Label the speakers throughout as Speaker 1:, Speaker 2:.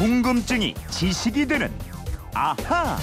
Speaker 1: 궁금증이 지식이 되는 아하.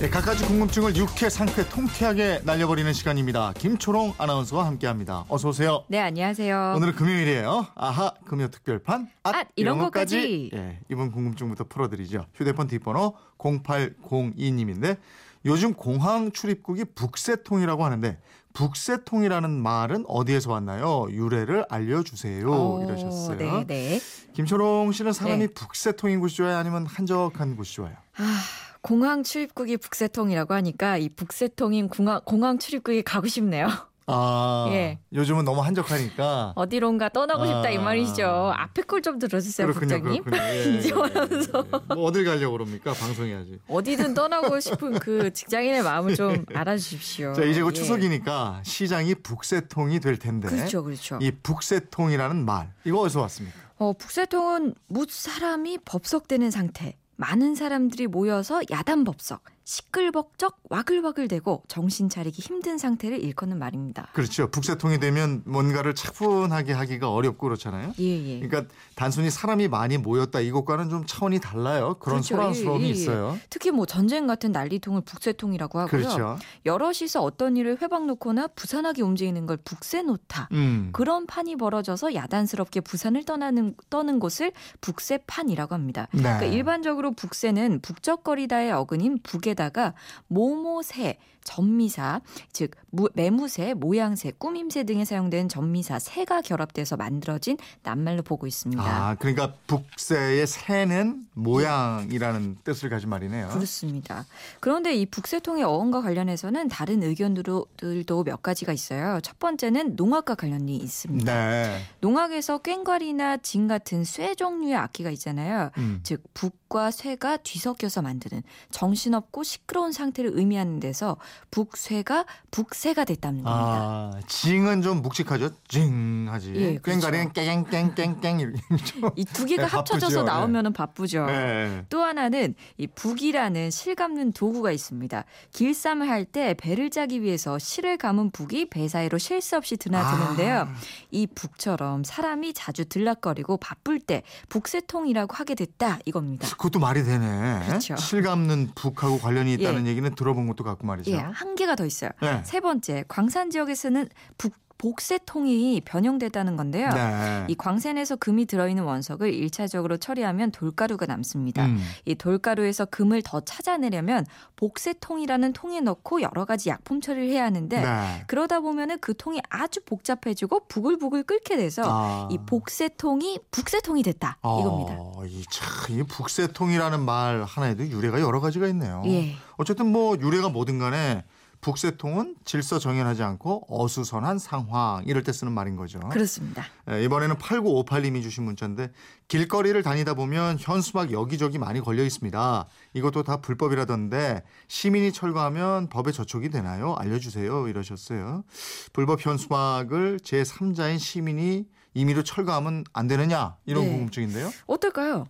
Speaker 2: 네, 갖가지 궁금증을 유쾌, 상쾌, 통쾌하게 날려버리는 시간입니다. 김초롱 아나운서와 함께합니다. 어서 오세요.
Speaker 3: 네, 안녕하세요.
Speaker 2: 오늘은 금요일이에요. 아하 금요 특별판.
Speaker 3: 앗, 이런 것까지.
Speaker 2: 예, 이번 궁금증부터 풀어드리죠. 휴대폰 뒷번호 0802님인데 요즘 공항 출입국이 북새통이라고 하는데 북새통이라는 말은 어디에서 왔나요? 유래를 알려주세요.
Speaker 3: 오,
Speaker 2: 이러셨어요.
Speaker 3: 네, 네.
Speaker 2: 김초롱 씨는 사람이
Speaker 3: 네.
Speaker 2: 북새통인 곳이 좋아요? 아니면 한적한 곳이 좋아요?
Speaker 3: 아, 공항 출입국이 북새통이라고 하니까 이 북새통인 공항, 공항 출입국에 가고 싶네요.
Speaker 2: 아,
Speaker 3: 예.
Speaker 2: 요즘은 너무 한적하니까.
Speaker 3: 어디론가 떠나고 싶다 이
Speaker 2: 아.
Speaker 3: 말이죠. 앞에 걸 좀 들어주세요,
Speaker 2: 그렇군요,
Speaker 3: 국장님.
Speaker 2: 그렇군요. 예,
Speaker 3: 이제하면서
Speaker 2: 예, 예. 뭐 어딜 가려고 그럽니까? 방송해야지.
Speaker 3: 어디든 떠나고 싶은 그 직장인의 마음을 좀 알아주십시오.
Speaker 2: 자, 이제 곧
Speaker 3: 예.
Speaker 2: 추석이니까 시장이 북새통이 될 텐데.
Speaker 3: 그렇죠, 그렇죠.
Speaker 2: 이 북새통이라는 말, 이거 어디서 왔습니까?
Speaker 3: 어, 북새통은 무 사람이 법석되는 상태. 많은 사람들이 모여서 야단 법석, 시끌벅적 와글와글대고 정신 차리기 힘든 상태를 일컫는 말입니다.
Speaker 2: 그렇죠. 북새통이 되면 뭔가를 차분하게 하기가 어렵고 그렇잖아요.
Speaker 3: 예, 예.
Speaker 2: 그러니까 단순히 사람이 많이 모였다 이것과는 좀 차원이 달라요. 그런
Speaker 3: 그렇죠.
Speaker 2: 소란스러움이
Speaker 3: 예, 예, 예.
Speaker 2: 있어요.
Speaker 3: 특히 뭐 전쟁 같은 난리통을 북새통이라고 하고요.
Speaker 2: 그렇죠.
Speaker 3: 여럿이서 어떤 일을 회방 놓거나 부산하게 움직이는 걸 북새놓다.
Speaker 2: 음.
Speaker 3: 그런 판이 벌어져서 야단스럽게 부산을 떠나는 떠는 곳을 북새판이라고 합니다.
Speaker 2: 네.
Speaker 3: 그러니까 일반적으로 북새는 북적거리다의 어근인 북 에다가 모모새, 전미사, 즉 무- 매무새, 모양새, 꾸밈새 등에 사용된 전미사 새가 결합돼서 만들어진 낱말로 보고 있습니다.
Speaker 2: 아, 그러니까 북새의 새는 모양이라는 뜻을 가진 말이네요.
Speaker 3: 그렇습니다. 그런데 이 북새통의 어원과 관련해서는 다른 의견들도 몇 가지가 있어요. 첫 번째는 농악과 관련이 있습니다.
Speaker 2: 네.
Speaker 3: 농악에서 꽹과리나 진 같은 쇠 종류의 악기가 있잖아요.
Speaker 2: 음.
Speaker 3: 즉 북과 쇠가 뒤섞여서 만드는 정신없고 시끄러운 상태를 의미하는 데서 북쇠가 북새가 됐답니다.
Speaker 2: 아, 징은 좀 묵직하죠? 징하지.
Speaker 3: 예.
Speaker 2: 꽹가리는 깽깽깽깽 이렇게 좀.
Speaker 3: 이두 개가
Speaker 2: 네,
Speaker 3: 합쳐져서
Speaker 2: 바쁘죠.
Speaker 3: 나오면은 바쁘죠.
Speaker 2: 네.
Speaker 3: 또 하나는 이 북이라는 실 감는 도구가 있습니다. 길쌈을 할 때 배를 짜기 위해서 실을 감은 북이 배 사이로 쉴 새 없이 드나드는데요.
Speaker 2: 아.
Speaker 3: 이 북처럼 사람이 자주 들락거리고 바쁠 때 북새통이라고 하게 됐다 이겁니다.
Speaker 2: 그것도 말이 되네.
Speaker 3: 그렇죠.
Speaker 2: 실감는 북하고 관련이 있다는 얘기는 들어본 것도 같고 말이죠.
Speaker 3: 예, 한 개가 더 있어요.
Speaker 2: 네.
Speaker 3: 세 번째, 광산 지역에서는 북 복새통이 변형됐다는 건데요.
Speaker 2: 네.
Speaker 3: 이 광산에서 금이 들어있는 원석을 일차적으로 처리하면 돌가루가 남습니다.
Speaker 2: 음.
Speaker 3: 이 돌가루에서 금을 더 찾아내려면 복새통이라는 통에 넣고 여러 가지 약품 처리를 해야 하는데
Speaker 2: 네.
Speaker 3: 그러다 보면은 그 통이 아주 복잡해지고 부글부글 끓게 돼서
Speaker 2: 아.
Speaker 3: 이 복새통이 북새통이 됐다 이겁니다.
Speaker 2: 어, 이 참, 이 북새통이라는 말 하나에도 유래가 여러 가지가 있네요.
Speaker 3: 예.
Speaker 2: 어쨌든 뭐 유래가 뭐든 간에 북새통은 질서 정연하지 않고 어수선한 상황 이럴 때 쓰는 말인 거죠.
Speaker 3: 그렇습니다.
Speaker 2: 예, 이번에는 8958님이 주신 문자인데 길거리를 다니다 보면 현수막 여기저기 많이 걸려 있습니다. 이것도 다 불법이라던데 시민이 철거하면 법에 저촉이 되나요? 알려주세요. 이러셨어요. 불법 현수막을 제3자인 시민이 임의로 철거하면 안 되느냐 이런
Speaker 3: 네.
Speaker 2: 궁금증인데요.
Speaker 3: 어떨까요?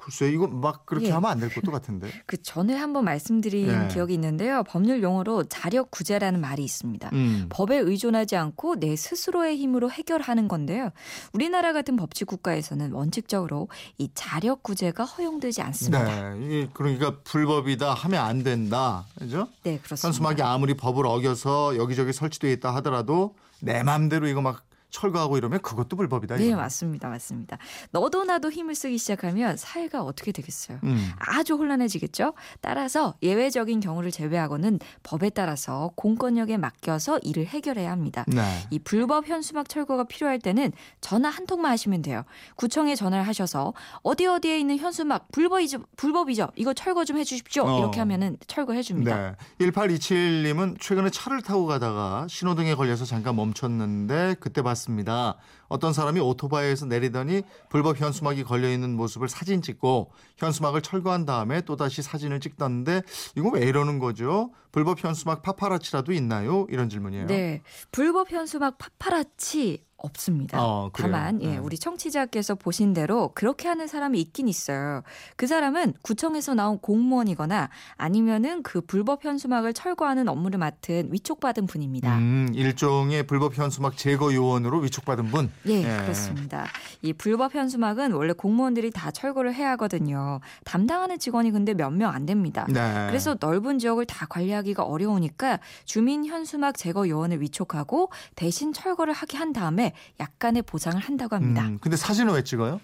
Speaker 2: 글쎄 이거 막 그렇게
Speaker 3: 예.
Speaker 2: 하면 안 될 것도 같은데.
Speaker 3: 그 전에 한번 말씀드린
Speaker 2: 예.
Speaker 3: 기억이 있는데요. 법률 용어로 자력 구제라는 말이 있습니다.
Speaker 2: 음.
Speaker 3: 법에 의존하지 않고 내 스스로의 힘으로 해결하는 건데요. 우리나라 같은 법치 국가에서는 원칙적으로 이 자력 구제가 허용되지 않습니다.
Speaker 2: 네, 이 그러니까 불법이다 하면 안 된다, 그죠?
Speaker 3: 네, 그렇습니다.
Speaker 2: 현수막이 아무리 법을 어겨서 여기저기 설치되어 있다 하더라도 내 마음대로 이거 막 철거하고 이러면 그것도 불법이다.
Speaker 3: 네,
Speaker 2: 이거.
Speaker 3: 맞습니다. 맞습니다. 너도 나도 힘을 쓰기 시작하면 사회가 어떻게 되겠어요?
Speaker 2: 음.
Speaker 3: 아주 혼란해지겠죠? 따라서 예외적인 경우를 제외하고는 법에 따라서 공권력에 맡겨서 일을 해결해야 합니다.
Speaker 2: 네.
Speaker 3: 이 불법 현수막 철거가 필요할 때는 전화 한 통만 하시면 돼요. 구청에 전화를 하셔서 어디 어디에 있는 현수막 불법이죠, 불법이죠. 이거 철거 좀 해 주십시오.
Speaker 2: 어.
Speaker 3: 이렇게 하면은 철거해 줍니다.
Speaker 2: 네. 1827님은 최근에 차를 타고 가다가 신호등에 걸려서 잠깐 멈췄는데 그때 봤 습니다. 어떤 사람이 오토바이에서 내리더니 불법 현수막이 걸려 있는 모습을 사진 찍고 현수막을 철거한 다음에 또 다시 사진을 찍던데 이거 왜 이러는 거죠? 불법 현수막 파파라치라도 있나요? 이런 질문이에요.
Speaker 3: 네. 불법 현수막 파파라치 없습니다.
Speaker 2: 어?
Speaker 3: 다만 예,
Speaker 2: 네.
Speaker 3: 우리 청취자께서 보신 대로 그렇게 하는 사람이 있긴 있어요. 그 사람은 구청에서 나온 공무원이거나 아니면은 그 불법 현수막을 철거하는 업무를 맡은 위촉받은 분입니다.
Speaker 2: 음, 일종의 불법 현수막 제거 요원으로 위촉받은 분.
Speaker 3: 예,
Speaker 2: 예.
Speaker 3: 그렇습니다. 이 불법 현수막은 원래 공무원들이 다 철거를 해야 하거든요. 담당하는 직원이 근데 몇 명 안 됩니다.
Speaker 2: 네.
Speaker 3: 그래서 넓은 지역을 다 관리하기가 어려우니까 주민 현수막 제거 요원을 위촉하고 대신 철거를 하게 한 다음에 약간의 보상을 한다고 합니다.
Speaker 2: 음, 근데 사진은 왜 찍어요?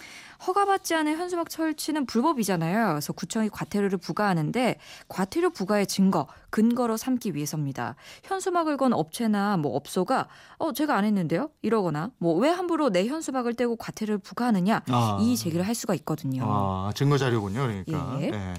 Speaker 3: 허가받지 않은 현수막 설치는 불법이잖아요. 그래서 구청이 과태료를 부과하는데 과태료 부과의 증거, 근거로 삼기 위해서입니다. 현수막을 건 업체나 뭐 업소가 어 제가 안 했는데요 이러거나 뭐 왜 함부로 내 현수막을 떼고 과태료를 부과하느냐
Speaker 2: 아.
Speaker 3: 이의 제기를 할 수가 있거든요.
Speaker 2: 아, 증거 자료군요. 그러니까.
Speaker 3: 예.
Speaker 2: 예.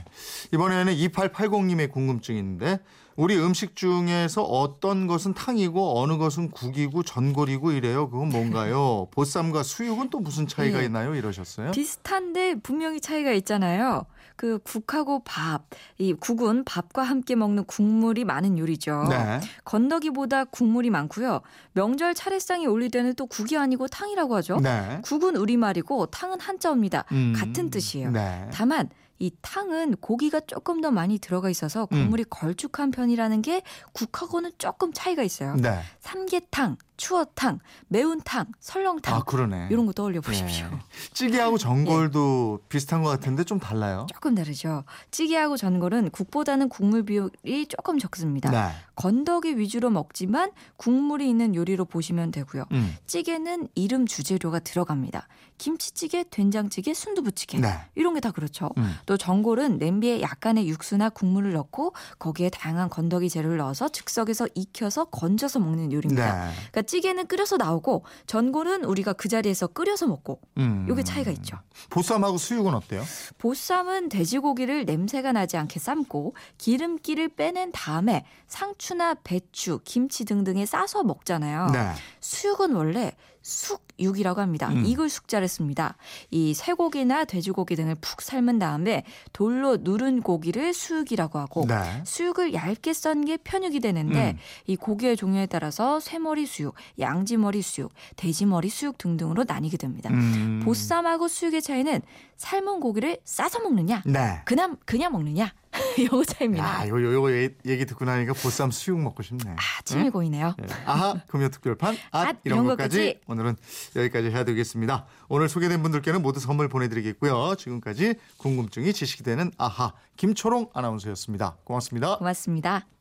Speaker 2: 이번에는 2880님의 궁금증인데 우리 음식 중에서 어떤 것은 탕이고 어느 것은 국이고 전골이고 이래요. 그건 뭔가요? 보쌈과 수육은 또 무슨 차이가
Speaker 3: 예.
Speaker 2: 있나요? 이러셨어요.
Speaker 3: 비슷한데 분명히 차이가 있잖아요. 그 국하고 밥, 이 국은 밥과 함께 먹는 국물이 많은 요리죠.
Speaker 2: 네.
Speaker 3: 건더기보다 국물이 많고요. 명절 차례상에 올릴 때는 또 국이 아니고 탕이라고 하죠.
Speaker 2: 네.
Speaker 3: 국은 우리말이고 탕은 한자어입니다.
Speaker 2: 음,
Speaker 3: 같은 뜻이에요.
Speaker 2: 네.
Speaker 3: 다만 이 탕은 고기가 조금 더 많이 들어가 있어서
Speaker 2: 음.
Speaker 3: 국물이 걸쭉한 편이라는 게 국하고는 조금 차이가 있어요.
Speaker 2: 네.
Speaker 3: 삼계탕, 추어탕, 매운탕, 설렁탕
Speaker 2: 아, 그러네.
Speaker 3: 이런 거 떠올려 보십시오.
Speaker 2: 예. 찌개하고 전골도 비슷한 것 같은데 좀 달라요.
Speaker 3: 조금 다르죠. 찌개하고 전골은 국보다는 국물 비율이 조금 적습니다.
Speaker 2: 네.
Speaker 3: 건더기 위주로 먹지만 국물이 있는 요리로 보시면 되고요.
Speaker 2: 음.
Speaker 3: 찌개는 이름 주재료가 들어갑니다. 김치찌개, 된장찌개, 순두부찌개
Speaker 2: 네.
Speaker 3: 이런 게 다 그렇죠.
Speaker 2: 음.
Speaker 3: 또 전골은 냄비에 약간의 육수나 국물을 넣고 거기에 다양한 건더기 재료를 넣어서 즉석에서 익혀서 건져서 먹는 요리입니다.
Speaker 2: 네.
Speaker 3: 그러니까 찌개는 끓여서 나오고 전골은 우리가 그 자리에서 끓여서 먹고
Speaker 2: 음.
Speaker 3: 요게 차이가 있죠.
Speaker 2: 보쌈하고 수육은 어때요?
Speaker 3: 보쌈은 돼지고기를 냄새가 나지 않게 삶고 기름기를 빼낸 다음에 상추나 배추, 김치 등등에 싸서 먹잖아요.
Speaker 2: 네.
Speaker 3: 수육은 원래 숙육이라고 합니다.
Speaker 2: 음.
Speaker 3: 이글 숙자를 씁니다. 이 쇠고기나 돼지고기 등을 푹 삶은 다음에 돌로 누른 고기를 수육이라고 하고
Speaker 2: 네.
Speaker 3: 수육을 얇게 썬 게 편육이 되는데
Speaker 2: 음.
Speaker 3: 이 고기의 종류에 따라서 쇠머리 수육, 양지머리 수육, 돼지머리 수육 등등으로 나뉘게 됩니다.
Speaker 2: 음.
Speaker 3: 보쌈하고 수육의 차이는 삶은 고기를 싸서 먹느냐,
Speaker 2: 네.
Speaker 3: 그냥 그냥 먹느냐 요거 차이입니다.
Speaker 2: 야, 요, 요, 요 얘- 얘기 듣고 나니까 보쌈 수육 먹고 싶네.
Speaker 3: 아, 침이 고이네요.
Speaker 2: 예. 아하 금요 특별판 앗
Speaker 3: 앗,
Speaker 2: 이런
Speaker 3: 것까지.
Speaker 2: 오늘은 여기까지 해야 되겠습니다. 오늘 소개된 분들께는 모두 선물 보내드리겠고요. 지금까지 궁금증이 지식이 되는 아하 김초롱 아나운서였습니다. 고맙습니다.
Speaker 3: 고맙습니다.